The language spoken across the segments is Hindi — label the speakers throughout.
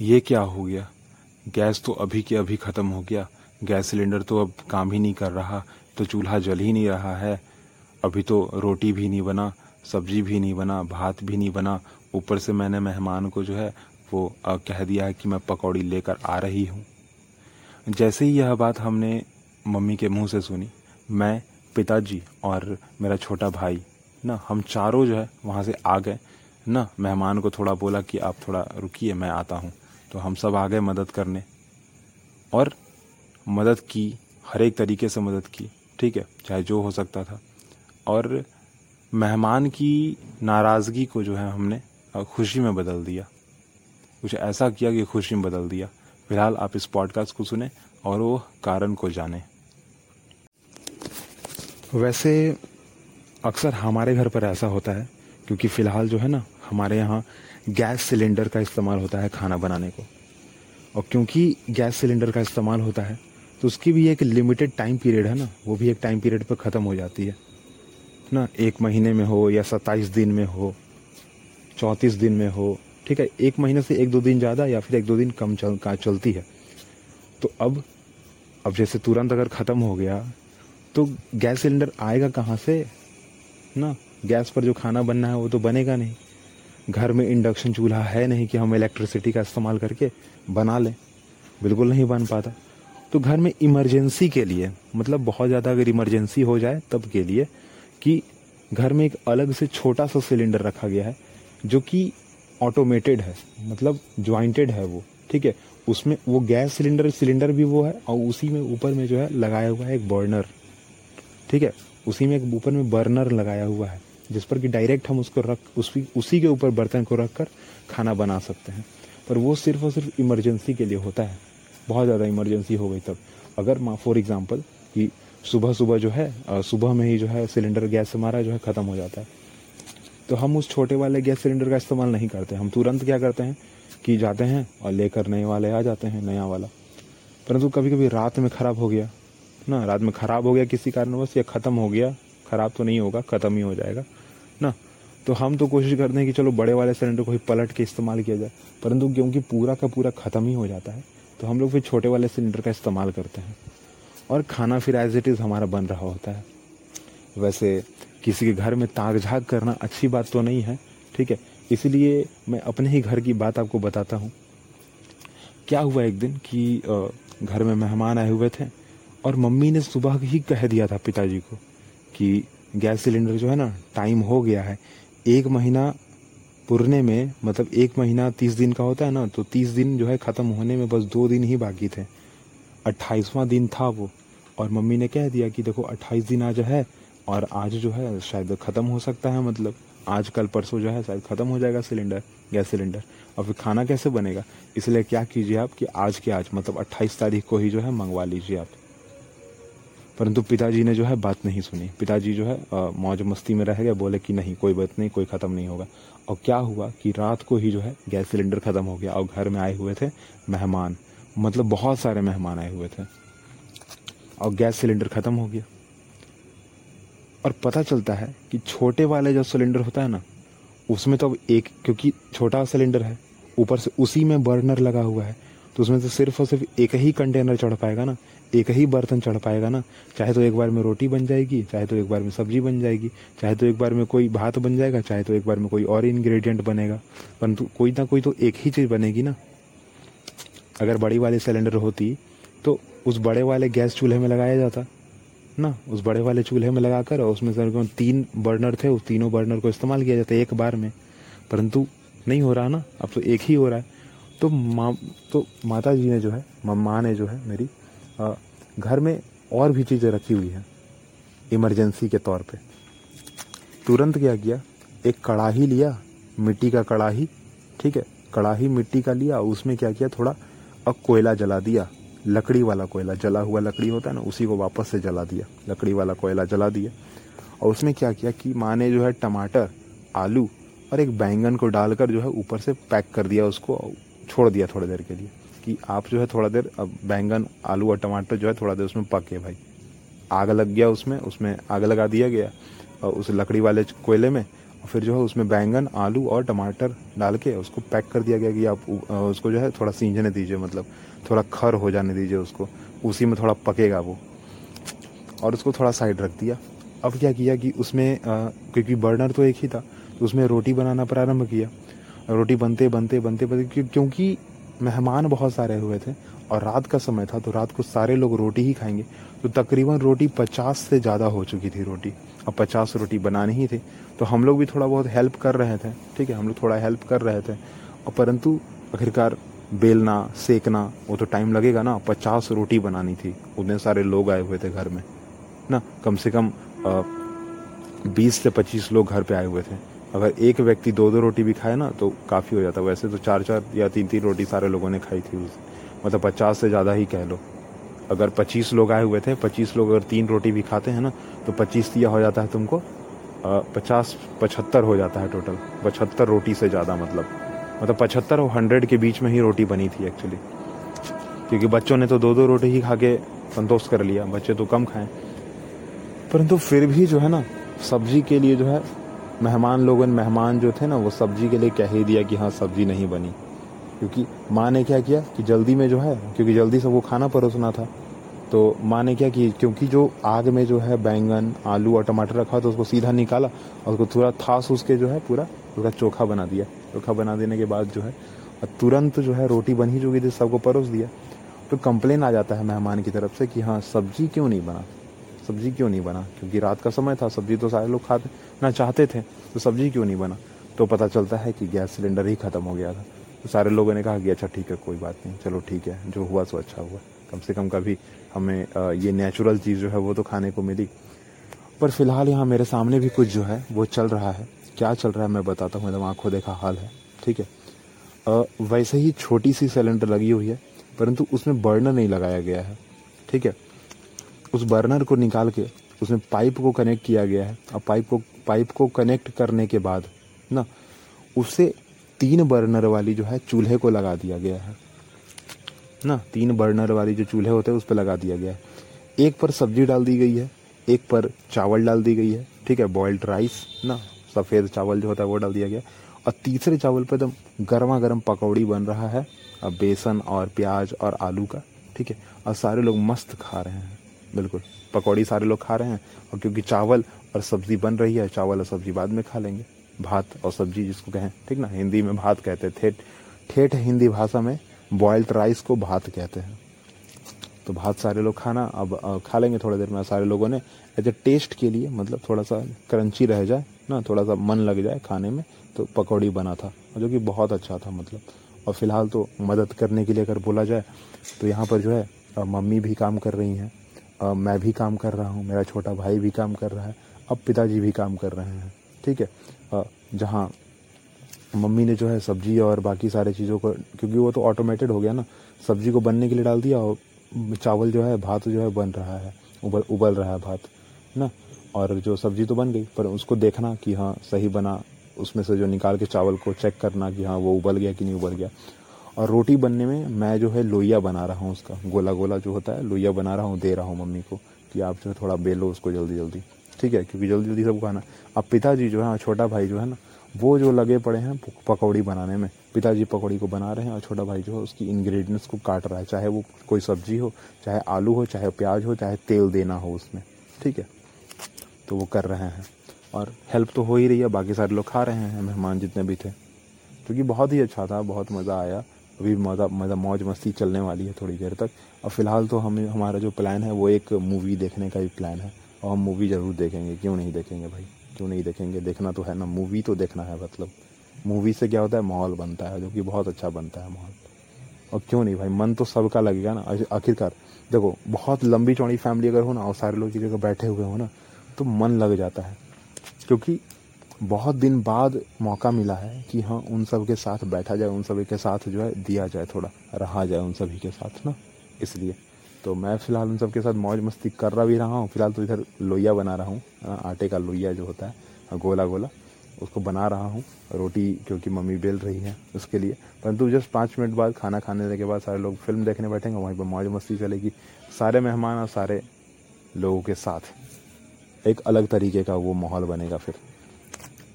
Speaker 1: ये क्या हो गया? गैस तो अभी के अभी ख़त्म हो गया। गैस सिलेंडर तो अब काम ही नहीं कर रहा तो चूल्हा जल ही नहीं रहा है। अभी तो रोटी भी नहीं बना, सब्ज़ी भी नहीं बना, भात भी नहीं बना। ऊपर से मैंने मेहमान को जो है, वो कह दिया है कि मैं पकौड़ी लेकर आ रही हूँ। जैसे ही यह बात हमने मम्मी के मुँह से सुनी, मैं, पिताजी और मेरा छोटा भाई, ना, हम चारों जो है, वहाँ से आ गए। ना, मेहमान को थोड़ा बोला कि आप थोड़ा रुकिए, मैं आता हूँ। तो हम सब आ गए मदद करने। और मदद की, हर एक तरीके से मदद की, ठीक है? चाहे जो हो सकता था। और मेहमान की नाराज़गी को जो है हमने खुशी में बदल दिया। कुछ ऐसा किया कि खुशी में बदल दिया। फ़िलहाल आप इस पॉडकास्ट को सुने और वो कारण को जाने। वैसे अक्सर हमारे घर पर ऐसा होता है, क्योंकि फ़िलहाल जो है ना, हमारे यहाँ गैस सिलेंडर का इस्तेमाल होता है खाना बनाने को। और क्योंकि गैस सिलेंडर का इस्तेमाल होता है तो उसकी भी एक लिमिटेड टाइम पीरियड है ना, वो भी एक टाइम पीरियड पर ख़त्म हो जाती है। ना, एक महीने में हो या सत्ताईस दिन में हो, चौंतीस दिन में हो, ठीक है, एक महीने से एक दो दिन ज़्यादा या फिर एक दो दिन कम चल, का, चलती है। तो अब अब जैसे तुरंत अगर ख़त्म हो गया तो गैस सिलेंडर आएगा कहाँ से? ना, गैस पर जो खाना बनना है वो तो बनेगा नहीं। घर में इंडक्शन चूल्हा है नहीं कि हम इलेक्ट्रिसिटी का इस्तेमाल करके बना लें। बिल्कुल नहीं बन पाता। तो घर में इमरजेंसी के लिए मतलब बहुत ज़्यादा अगर इमरजेंसी हो जाए तब के लिए कि घर में एक अलग से छोटा सा सिलेंडर रखा गया है, जो कि ऑटोमेटेड है मतलब ज्वाइंटेड है वो, ठीक है? उसमें वो गैस सिलेंडर सिलेंडर भी वो है और उसी में ऊपर में जो है लगाया हुआ है एक बर्नर ठीक है? उसी में एक ऊपर में बर्नर लगाया हुआ है। जिस पर कि डायरेक्ट हम उसको रख, उसी उसी के ऊपर बर्तन को रख कर खाना बना सकते हैं। पर वो सिर्फ़ और सिर्फ़ इमरजेंसी के लिए होता है। बहुत ज़्यादा इमरजेंसी हो गई तब। अगर माँ फॉर एग्ज़ाम्पल कि सुबह सुबह जो है सुबह में ही जो है सिलेंडर गैस हमारा जो है ख़त्म हो जाता है। तो हम उस छोटे वाले गैस सिलेंडर का इस्तेमाल नहीं करते। हम तुरंत क्या करते हैं कि जाते हैं और लेकर नए वाले आ जाते हैं, नया वाला। परंतु कभी कभी रात में ख़राब हो गया, ना, रात में ख़राब हो गया किसी कारणवश या ख़त्म हो गया ख़राब तो नहीं होगा, ख़त्म ही हो जाएगा, ना? तो हम तो कोशिश करते हैं कि चलो बड़े वाले सिलेंडर को ही पलट के इस्तेमाल किया जाए, परंतु क्योंकि पूरा का पूरा ख़त्म ही हो जाता है तो हम लोग फिर छोटे वाले सिलेंडर का इस्तेमाल करते हैं। और खाना फिर एज इट इज़ हमारा बन रहा होता है। वैसे किसी के घर में ताक झाक करना अच्छी बात तो नहीं है, ठीक है? इसलिए मैं अपने ही घर की बात आपको बताता हूँ। क्या हुआ एक दिन कि घर में मेहमान आए हुए थे और मम्मी ने सुबह ही कह दिया था पिताजी को कि गैस सिलेंडर जो है ना टाइम हो गया है। एक महीना पुरने में मतलब एक महीना तीस दिन का होता है ना तो तीस दिन जो है ख़त्म होने में बस दो दिन ही बाकी थे। अट्ठाईसवां दिन था वो। और मम्मी ने कह दिया कि देखो, अट्ठाईस दिन आज है, और आज जो है शायद ख़त्म हो सकता है मतलब आज, कल, परसों जो है शायद ख़त्म हो जाएगा सिलेंडर, गैस सिलेंडर। और फिर खाना कैसे बनेगा? इसलिए क्या कीजिए आप कि आज के आज मतलब अट्ठाईस तारीख को ही जो है मंगवा लीजिए आप। परंतु पिताजी ने जो है बात नहीं सुनी। पिताजी जो है मौज मस्ती में रह गए, बोले कि नहीं, कोई बात नहीं, कोई ख़त्म नहीं होगा। और क्या हुआ कि रात को ही जो है गैस सिलेंडर ख़त्म हो गया और घर में आए हुए थे मेहमान। मतलब बहुत सारे मेहमान आए हुए थे। और गैस सिलेंडर ख़त्म हो गया। और पता चलता है कि छोटे वाले जो सिलेंडर होता है ना, उसमें तो अब एक, क्योंकि छोटा सिलेंडर है, ऊपर से उसी में बर्नर लगा हुआ है। तो उसमें से सिर्फ़ और सिर्फ़ एक ही कंटेनर चढ़ पाएगा ना? एक ही बर्तन चढ़ पाएगा ना? चाहे तो एक बार में रोटी बन जाएगी, चाहे तो एक बार में सब्ज़ी बन जाएगी, चाहे तो एक बार में कोई भात बन जाएगा, चाहे तो एक बार में कोई और इंग्रेडिएंट बनेगा। परंतु कोई ना कोई तो एक ही चीज़ बनेगी ना? अगर बड़ी वाली सिलेंडर होती तो उस बड़े वाले गैस चूल्हे में लगाया जाता, ना? उस बड़े वाले चूल्हे में लगाकर और उसमें सर तीन बर्नर थे, उस तीनों बर्नर को इस्तेमाल किया जाता है एक बार में। परंतु नहीं हो रहा ना? अब तो एक ही हो रहा है। तो माँ तो माता जी ने जो है माँ ने जो है मेरी आ, घर में और भी चीज़ें रखी हुई हैं इमरजेंसी के तौर पे। तुरंत क्या किया? एक कड़ाही लिया मिट्टी का कड़ाही ठीक है कड़ाही मिट्टी का लिया उसमें क्या किया? थोड़ा अब कोयला जला दिया लकड़ी वाला कोयला जला हुआ लकड़ी होता है ना उसी को वापस से जला दिया लकड़ी वाला कोयला जला दिया। और उसमें क्या किया कि माँ ने जो है टमाटर आलू और एक बैंगन को डालकर जो है ऊपर से पैक कर दिया उसको छोड़ दिया थोड़ी देर के लिए कि आप जो है थोड़ा देर, अब बैंगन, आलू और टमाटर जो है थोड़ा देर उसमें पके भाई। आग लग गया उसमें उसमें आग लगा दिया गया, और उस लकड़ी वाले कोयले में, और फिर जो है उसमें बैंगन, आलू और टमाटर डाल के उसको पैक कर दिया गया कि आप उसको जो है थोड़ा सींझने दीजिए मतलब थोड़ा खर हो जाने दीजिए उसको, उसी में थोड़ा पकेगा वो। और उसको थोड़ा साइड रख दिया। अब क्या किया कि उसमें क्योंकि बर्नर तो एक ही था तो उसमें रोटी बनाना प्रारंभ किया। रोटी बनते बनते बनते बनते क्योंकि मेहमान बहुत सारे हुए थे और रात का समय था तो रात को सारे लोग रोटी ही खाएँगे। तो तकरीबन रोटी पचास से ज़्यादा हो चुकी थी रोटी। अब पचास रोटी बनानी ही थी। तो हम लोग भी थोड़ा बहुत हेल्प कर रहे थे, ठीक है? हम लोग थोड़ा हेल्प कर रहे थे। और परंतु आखिरकार बेलना, सेकना, वो तो टाइम लगेगा ना। पचास रोटी बनानी थी। उतने सारे लोग आए हुए थे घर में, ना? कम से कम बीस से पच्चीस लोग घर पे आए हुए थे। अगर एक व्यक्ति दो दो रोटी भी खाए ना तो काफ़ी हो जाता वैसे तो चार चार या तीन तीन रोटी सारे लोगों ने खाई थी उस मतलब पचास से ज़्यादा ही कह लो। अगर पच्चीस लोग आए हुए थे, पच्चीस लोग अगर तीन रोटी भी खाते हैं ना तो पच्चीस दिया हो जाता है तुमको पचास, पचहत्तर हो जाता है टोटल पचहत्तर रोटी से ज़्यादा मतलब। मतलब पचहत्तर और हंड्रेड के बीच में ही रोटी बनी थी एक्चुअली क्योंकि बच्चों ने तो दो दो रोटी ही खा के संतोष कर लिया। बच्चे तो कम खाएँ। परंतु फिर भी जो है ना, सब्ज़ी के लिए जो है मेहमान लोगों ने मेहमान जो थे ना, वो सब्ज़ी के लिए कह ही दिया कि हाँ सब्ज़ी नहीं बनी। क्योंकि माँ ने क्या किया कि जल्दी में जो है, क्योंकि जल्दी से वो खाना परोसना था तो माँ ने क्या कि क्योंकि जो आग में जो है बैंगन, आलू और टमाटर रखा तो उसको सीधा निकाला और उसको थोड़ा थास उसके जो है पूरा, उसका चोखा बना दिया। चोखा बना देने के बाद जो है तुरंत जो है रोटी बन ही चुकी थी, सबको परोस दिया। तो कंप्लेन आ जाता है मेहमान की तरफ़ से कि हाँ सब्ज़ी क्यों नहीं बना? सब्ज़ी क्यों नहीं बना? क्योंकि रात का समय था, सब्ज़ी तो सारे लोग खाते, ना चाहते थे तो सब्ज़ी क्यों नहीं बना? तो पता चलता है कि गैस सिलेंडर ही ख़त्म हो गया था। तो सारे लोगों ने कहा कि अच्छा ठीक है, कोई बात नहीं, चलो ठीक है, जो हुआ सो अच्छा हुआ। कम से कम कभी हमें ये नेचुरल चीज़ जो है वो तो खाने को मिली। पर फ़िलहाल यहाँ मेरे सामने भी कुछ जो है, वो चल रहा है। क्या चल रहा है मैं बताता हूँ, एकदम आँखों देखा हाल है, ठीक है? वैसे ही छोटी सी सिलेंडर लगी हुई है, परंतु उसमें बर्नर नहीं लगाया गया है, ठीक है? उस बर्नर को निकाल के उसमें पाइप को कनेक्ट किया गया है। और पाइप को पाइप को कनेक्ट करने के बाद, ना, उसे तीन बर्नर वाली जो है चूल्हे को लगा दिया गया है। ना, तीन बर्नर वाली जो चूल्हे होते हैं उस पर लगा दिया गया है। एक पर सब्ज़ी डाल दी गई है, एक पर चावल डाल दी गई है, ठीक है बॉइल्ड राइस ना, सफ़ेद चावल जो होता है वो डाल दिया गया और तीसरे चावल पर एकदम गर्मा गर्म पकौड़ी बन रहा है बेसन और प्याज और आलू का, ठीक है, और सारे लोग मस्त खा रहे हैं। बिल्कुल। पकौड़ी सारे लोग खा रहे हैं और क्योंकि चावल और सब्ज़ी बन रही है, चावल और सब्ज़ी बाद में खा लेंगे। भात और सब्ज़ी जिसको कहें, ठीक ना? हिंदी में भात कहते हैं। ठेठ ठेठ हिंदी भाषा में बॉइल्ड राइस को भात कहते हैं। तो भात सारे लोग खाना, अब खा लेंगे थोड़ी देर में। सारे लोगों ने एज ए टेस्ट के लिए मतलब थोड़ा सा क्रंची रह जाए, ना? थोड़ा सा मन लग जाए खाने में तो पकौड़ी बना था, जो कि बहुत अच्छा था मतलब। और फ़िलहाल तो मदद करने के लिए अगर बोला जाए तो यहाँ पर जो है मम्मी भी काम कर रही हैं। मैं भी काम कर रहा हूँ, मेरा छोटा भाई भी काम कर रहा है, अब पिताजी भी काम कर रहे हैं, ठीक है? जहाँ मम्मी ने जो है सब्ज़ी और बाकी सारे चीज़ों को, क्योंकि वो तो ऑटोमेटेड हो गया ना, सब्ज़ी को बनने के लिए डाल दिया और चावल जो है, भात जो है बन रहा है, उबल उबल रहा है भात, ना? और जो सब्ज़ी तो बन गई, पर उसको देखना कि हाँ सही बना, उसमें से जो निकाल के चावल को चेक करना कि हाँ वो उबल गया कि नहीं उबल गया। और रोटी बनने में मैं जो है लोहिया बना रहा हूँ उसका गोला गोला जो होता है, लोहिया बना रहा हूँ, दे रहा हूँ मम्मी को कि आप जो है थोड़ा बेलो उसको जल्दी जल्दी। ठीक है? क्योंकि जल्दी जल्दी सब खाना। अब पिताजी जो है छोटा भाई जो है ना, वो जो लगे पड़े हैं पकौड़ी बनाने में। पिताजी पकौड़ी को बना रहे हैं और छोटा भाई जो है उसकी इंग्रेडिएंट्स को काट रहा है। चाहे वो कोई सब्ज़ी हो, चाहे आलू हो, चाहे प्याज हो, चाहे तेल देना हो उसमें। ठीक है? तो वो कर रहे हैं। और हेल्प तो हो ही रही है, बाकी सारे लोग खा रहे हैं, मेहमान जितने भी थे। क्योंकि बहुत ही अच्छा था, बहुत मज़ा आया। अभी मज़ा मज़ा मौज मस्ती चलने वाली है थोड़ी देर तक। और फ़िलहाल तो हमें हमारा जो प्लान है, वो एक मूवी देखने का भी प्लान है। और हम मूवी ज़रूर देखेंगे। क्यों नहीं देखेंगे भाई? क्यों नहीं देखेंगे? देखना तो है ना। मूवी तो देखना है मतलब। मूवी से क्या होता है? माहौल बनता है, जो कि बहुत अच्छा बनता है माहौल। और क्यों नहीं भाई? मन तो सबका लगेगा ना। आखिरकार, देखो, बहुत लंबी चौड़ी फैमिली अगर हो ना, और सारे लोग जगह बैठे हुए हो ना तो मन लग जाता है। क्योंकि बहुत दिन बाद मौका मिला है कि हाँ उन सब के साथ बैठा जाए, उन सभी के साथ जो है दिया जाए, थोड़ा रहा जाए उन सभी के साथ, ना? इसलिए। तो मैं फ़िलहाल उन सब के साथ मौज मस्ती कर रहा भी रहा हूँ। फ़िलहाल तो इधर लोइया बना रहा हूँ। आटे का लोइया जो होता है गोला गोला उसको बना रहा हूँ। रोटी क्योंकि मम्मी बेल रही है उसके लिए। परंतु जस्ट पाँच मिनट बाद खाना खाने के बाद सारे लोग फ़िल्म देखने बैठेंगे, वहीं पर मौज मस्ती चलेगी सारे मेहमान और सारे लोगों के साथ। एक अलग तरीके का वो माहौल बनेगा फिर।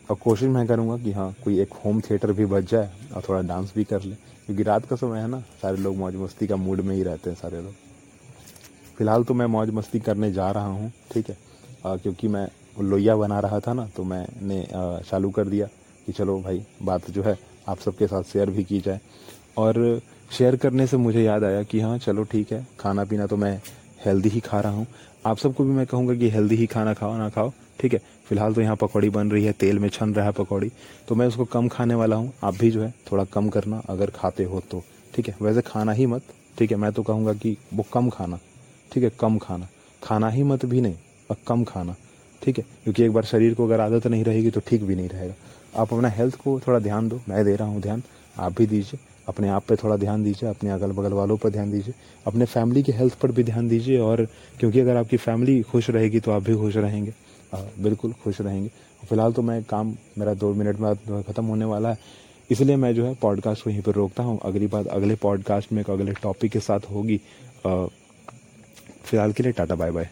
Speaker 1: और कोशिश मैं करूँगा कि हाँ कोई एक होम थिएटर भी बच जाए और थोड़ा डांस भी कर ले। क्योंकि रात का समय है ना सारे लोग मौज मस्ती का मूड में ही रहते हैं सारे लोग। फ़िलहाल तो मैं मौज मस्ती करने जा रहा हूँ ठीक है? आ, क्योंकि मैं लोहिया बना रहा था ना तो मैंने चालू कर दिया कि चलो भाई बात जो है आप सबके साथ शेयर भी की जाए। और शेयर करने से मुझे याद आया कि हाँ चलो ठीक है खाना पीना तो मैं हेल्दी ही खा रहा हूँ। आप सबको भी मैं कहूँगा कि हेल्दी ही खाना खाओ ना खाओ ठीक है? फ़िलहाल तो यहाँ पकौड़ी बन रही है, तेल में छन रहा है पकौड़ी तो मैं उसको कम खाने वाला हूँ। आप भी जो है थोड़ा कम करना अगर खाते हो तो। ठीक है, वैसे खाना ही मत। ठीक है, मैं तो कहूँगा कि वो कम खाना। ठीक है, कम खाना। खाना ही मत भी नहीं और कम खाना। ठीक है, क्योंकि एक बार शरीर को अगर आदत नहीं रहेगी तो ठीक भी नहीं रहेगा। आप अपना हेल्थ को थोड़ा ध्यान दो, मैं दे रहा हूँ ध्यान। आप भी दीजिए, अपने आप पे थोड़ा ध्यान दीजिए, अपने अगल बगल वालों पर ध्यान दीजिए, अपने फैमिली के हेल्थ पर भी ध्यान दीजिए। और क्योंकि अगर आपकी फैमिली खुश रहेगी तो आप भी खुश रहेंगे। बिल्कुल खुश रहेंगे। फ़िलहाल तो मैं काम, मेरा दो मिनट में ख़त्म होने वाला है। इसलिए मैं जो है पॉडकास्ट को यहीं पर रोकता हूँ। अगली बात अगले पॉडकास्ट में एक अगले टॉपिक के साथ होगी। फ़िलहाल के लिए टाटा बाय बाय